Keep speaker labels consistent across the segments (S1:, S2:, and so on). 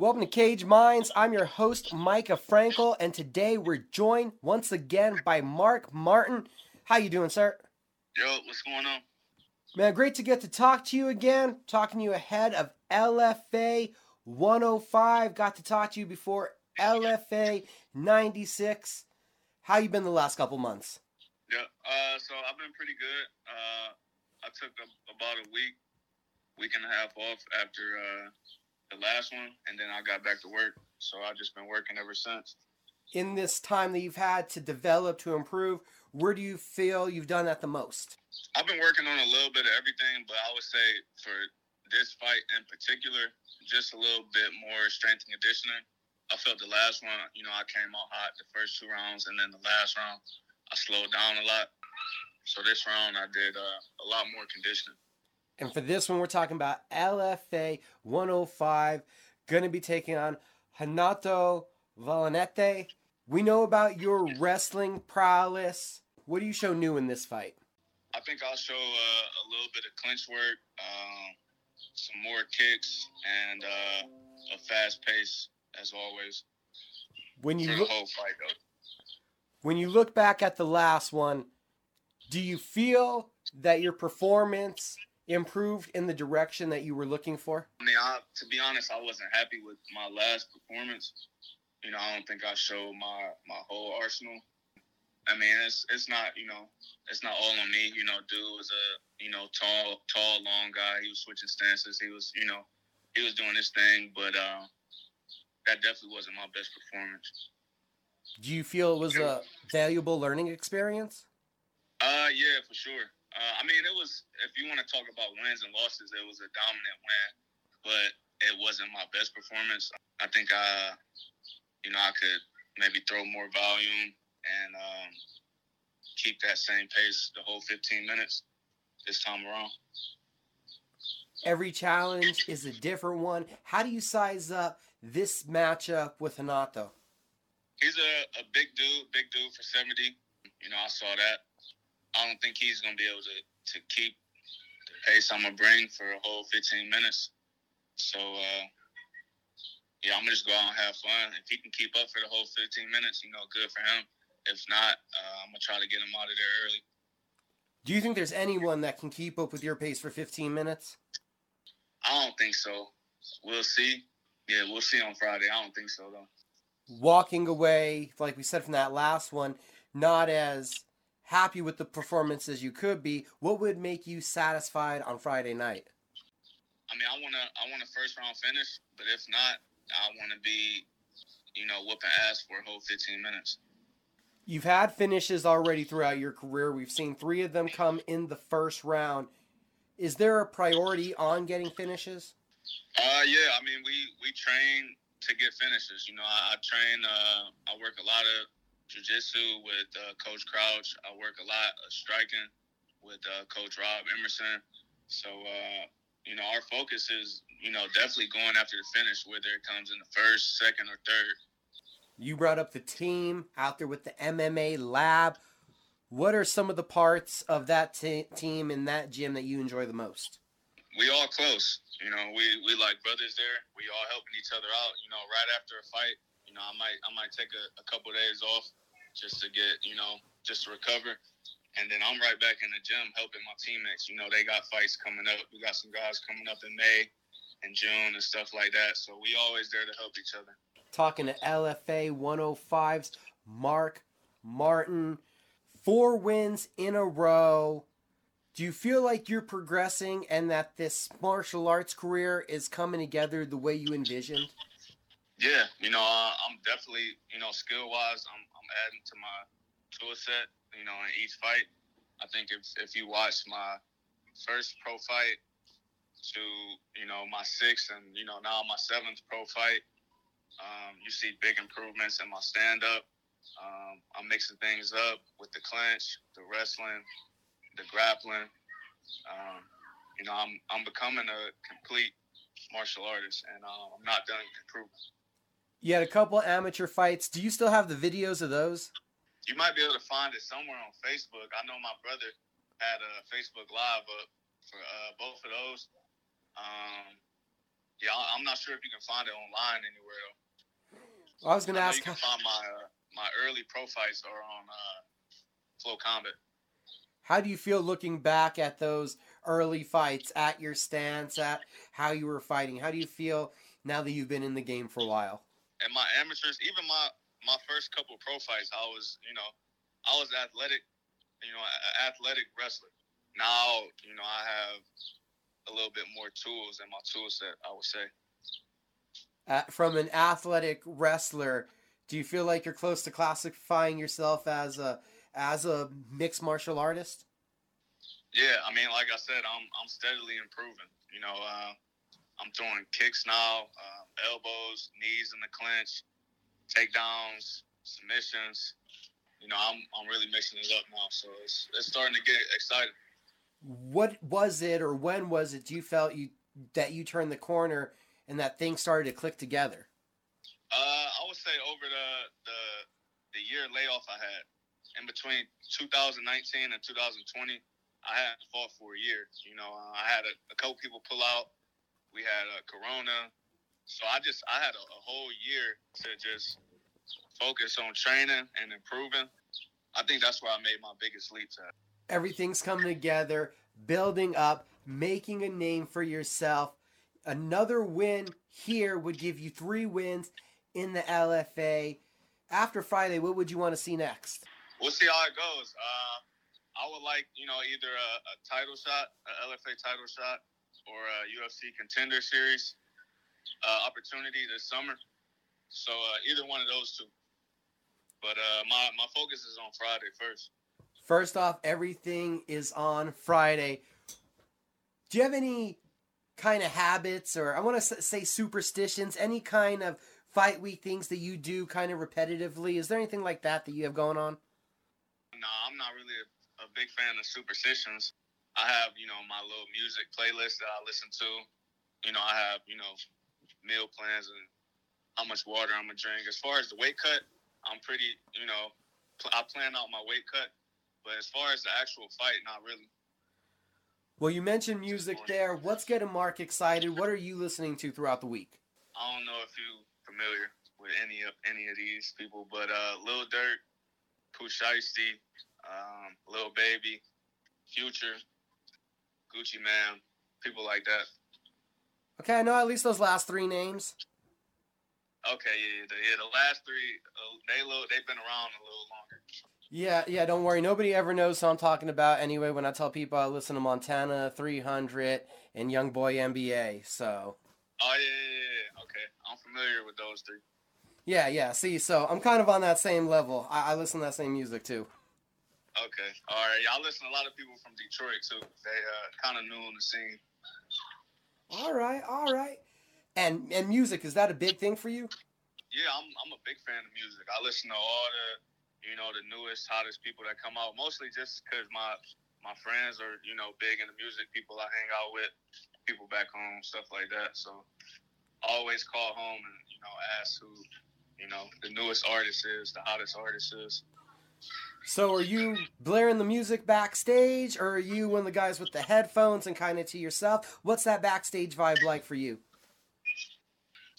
S1: Welcome to Caged Minds. I'm your host, Mika Frankl, and today we're joined once again by Mark Martin. How you doing, sir?
S2: Yo, what's going on?
S1: Man, great to get to talk to you again. Talking to you ahead of LFA 105. Got to talk to you before LFA 96. How you been the last couple months?
S2: Yeah, uh, so I've been pretty good. Uh, I took a, about a week, week and a half off after uh, the last one, and then I got back to work. So I've just been working ever since.
S1: In this time that you've had to develop, to improve, where do you feel you've done that the most?
S2: I've been working on a little bit of everything, but I would say for this fight in particular, just a little bit more strength and conditioning. I felt the last one, you know, I came out hot the first two rounds, and then the last round, I slowed down a lot. So this round, I did uh, a lot more conditioning.
S1: And for this one, we're talking about LFA 105, going to be taking on Renato Valente. We know about your wrestling prowess. What do you show new in this fight?
S2: I think I'll show uh, a little bit of clinch work, um, some more kicks, and uh, a fast pace as always.
S1: When you look,
S2: fight,
S1: when you look back at the last one, do you feel that your performance improved in the direction that you were looking for?
S2: I mean, I, to be honest, I wasn't happy with my last performance. You know, I don't think I showed my my whole arsenal. I mean, it's it's not you know it's not all on me. You know, dude was a you know tall tall long guy. He was switching stances. He was you know he was doing his thing, but uh, that definitely wasn't my best performance.
S1: Do you feel it was a valuable learning experience?
S2: Uh, yeah, for sure. Uh, I mean, it was. If you want to talk about wins and losses, it was a dominant win, but it wasn't my best performance. I think I, you know, I could maybe throw more volume and um, keep that same pace the whole 15 minutes this time around.
S1: Every challenge is a different one. How do you size up this matchup with Renato?
S2: He's a, a big dude, big dude for 70. You know, I saw that. I don't think he's going to be able to, to keep the pace I'm going to bring for a whole 15 minutes. So, uh, yeah, I'm going to just go out and have fun. If he can keep up for the whole 15 minutes, you know, good for him. If not, uh, I'm going to try to get him out of there early.
S1: Do you think there's anyone that can keep up with your pace for 15 minutes?
S2: I don't think so. We'll see. Yeah, we'll see on Friday. I don't think so, though.
S1: Walking away, like we said from that last one, not as happy with the performance as you could be, what would make you satisfied on Friday night?
S2: I mean, I want to I want a first round finish, but if not, I want to be, you know, whooping ass for a whole 15 minutes.
S1: You've had finishes already throughout your career. We've seen three of them come in the first round. Is there a priority on getting finishes?
S2: Uh, yeah. I mean, we we train to get finishes. You know, I, I train. Uh, I work a lot of jujitsu with uh, Coach Crouch. I work a lot of striking with uh, Coach Rob Emerson. So, uh, you know, our focus is, you know, definitely going after the finish, whether it comes in the first, second, or third.
S1: You brought up the team out there with the MMA lab. What are some of the parts of that t- team in that gym that you enjoy the most?
S2: We all close. You know, we, we like brothers there. We all helping each other out. You know, right after a fight, you know, I might I might take a, a couple of days off just to get, you know, just to recover. And then I'm right back in the gym helping my teammates. You know, they got fights coming up. We got some guys coming up in May and June and stuff like that. So we always there to help each other.
S1: Talking to LFA 105's Mark Martin. Four wins in a row. Do you feel like you're progressing and that this martial arts career is coming together the way you envisioned?
S2: Yeah, you know, uh, I'm definitely, you know, skill wise, I'm, I'm adding to my tool set, you know, in each fight. I think if, if you watch my first pro fight to, you know, my sixth and, you know, now my seventh pro fight, um, you see big improvements in my stand up. Um, I'm mixing things up with the clinch, the wrestling, the grappling. Um, you know, I'm, I'm becoming a complete martial artist and uh, I'm not done improving.
S1: You had a couple amateur fights. Do you still have the videos of those?
S2: You might be able to find it somewhere on Facebook. I know my brother had a Facebook Live up for uh, both of those. Um, yeah, I'm not sure if you can find it online anywhere though.
S1: I was gonna
S2: I
S1: ask.
S2: you can find my uh, my early pro fights are on uh, Flow Combat.
S1: How do you feel looking back at those early fights, at your stance, at how you were fighting? How do you feel now that you've been in the game for a while?
S2: And my amateurs, even my my first couple pro fights, I was you know I was athletic, you know, athletic wrestler. Now you know I have a little bit more tools in my tool set. I would say.
S1: Uh, from an athletic wrestler, do you feel like you're close to classifying yourself as a as a mixed martial artist?
S2: Yeah, I mean, like I said, I'm I'm steadily improving. You know, uh, I'm throwing kicks now, um, elbows, knees in the clinch, takedowns, submissions. You know, I'm I'm really mixing it up now, so it's it's starting to get exciting.
S1: What was it, or when was it you felt you that you turned the corner and that things started to click together?
S2: Uh, I would say over the the the year layoff I had in between 2019 and 2020, I had fought for a year. You know, uh, I had a, a couple people pull out. We had a Corona, so I just I had a, a whole year to just focus on training and improving. I think that's where I made my biggest leaps at.
S1: Everything's coming together, building up, making a name for yourself. Another win here would give you three wins in the LFA. After Friday, what would you want to see next?
S2: We'll see how it goes. Uh, I would like, you know, either a, a title shot, a LFA title shot, or a UFC contender series uh, opportunity this summer. So uh, either one of those two. But uh, my my focus is on Friday first.
S1: First off, everything is on Friday. Do you have any kind of habits, or I want to say superstitions, any kind of fight week things that you do kind of repetitively? Is there anything like that that you have going on?
S2: No, I'm not really a, a big fan of superstitions. I have, you know, my little music playlist that I listen to. You know, I have, you know, meal plans and how much water I'm gonna drink. As far as the weight cut, I'm pretty, you know, pl- I plan out my weight cut. But as far as the actual fight, not really.
S1: Well, you mentioned music there. What's getting Mark excited? What are you listening to throughout the week?
S2: I don't know if you familiar with any of any of these people, but uh, Lil Durk, Pooh Shiesty, um, Lil Baby, Future, Gucci Mane, people like that.
S1: Okay, I know at least those last three names.
S2: Okay, yeah, the, yeah, the last three, uh, they little, they've been around a little longer.
S1: Yeah, yeah, don't worry. Nobody ever knows who I'm talking about anyway when I tell people I listen to Montana 300 and Young Boy NBA. So,
S2: Oh yeah, yeah, yeah. Okay, I'm familiar with those three.
S1: yeah, yeah. See, so I'm kind of on that same level. I, I listen to that same music too.
S2: Okay, all right. Yeah, I listen to a lot of people from Detroit too. They uh, kind of new on the scene.
S1: All right, all right. And and music is that a big thing for you?
S2: Yeah, I'm I'm a big fan of music. I listen to all the, you know, the newest, hottest people that come out. Mostly just because my my friends are, you know, big into music. People I hang out with, people back home, stuff like that. So, I always call home and you know ask who, you know, the newest artist is, the hottest artist is.
S1: So are you blaring the music backstage, or are you one of the guys with the headphones and kind of to yourself? What's that backstage vibe like for you?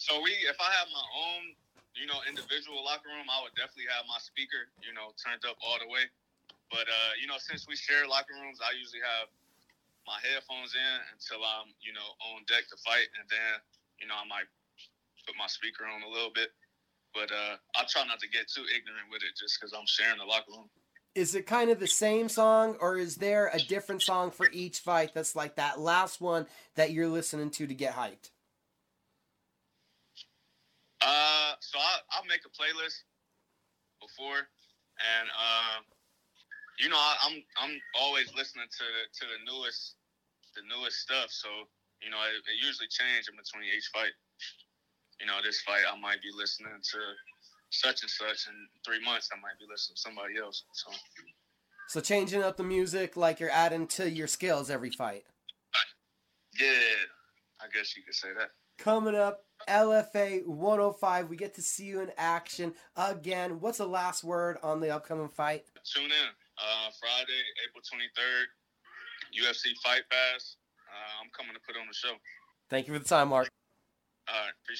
S2: So we, if I have my own, you know, individual locker room, I would definitely have my speaker, you know, turned up all the way. But uh, you know, since we share locker rooms, I usually have my headphones in until I'm, you know, on deck to fight, and then, you know, I might put my speaker on a little bit. But uh, I try not to get too ignorant with it, just because I'm sharing the locker room.
S1: Is it kind of the same song, or is there a different song for each fight that's like that last one that you're listening to to get hyped?
S2: Uh, so I I'll make a playlist before, and uh, you know I, I'm I'm always listening to the, to the newest the newest stuff. So you know it, it usually changes in between each fight. You know this fight I might be listening to such and such, in three months I might be listening to somebody else. So
S1: So changing up the music like you're adding to your skills every fight.
S2: yeah, I guess you could say that.
S1: Coming up, LFA 105. We get to see you in action again. What's the last word on the upcoming fight?
S2: Tune in uh, Friday, April 23rd, UFC Fight Pass. Uh, I'm coming to put on the show.
S1: Thank you for the time, Mark.
S2: All right, appreciate.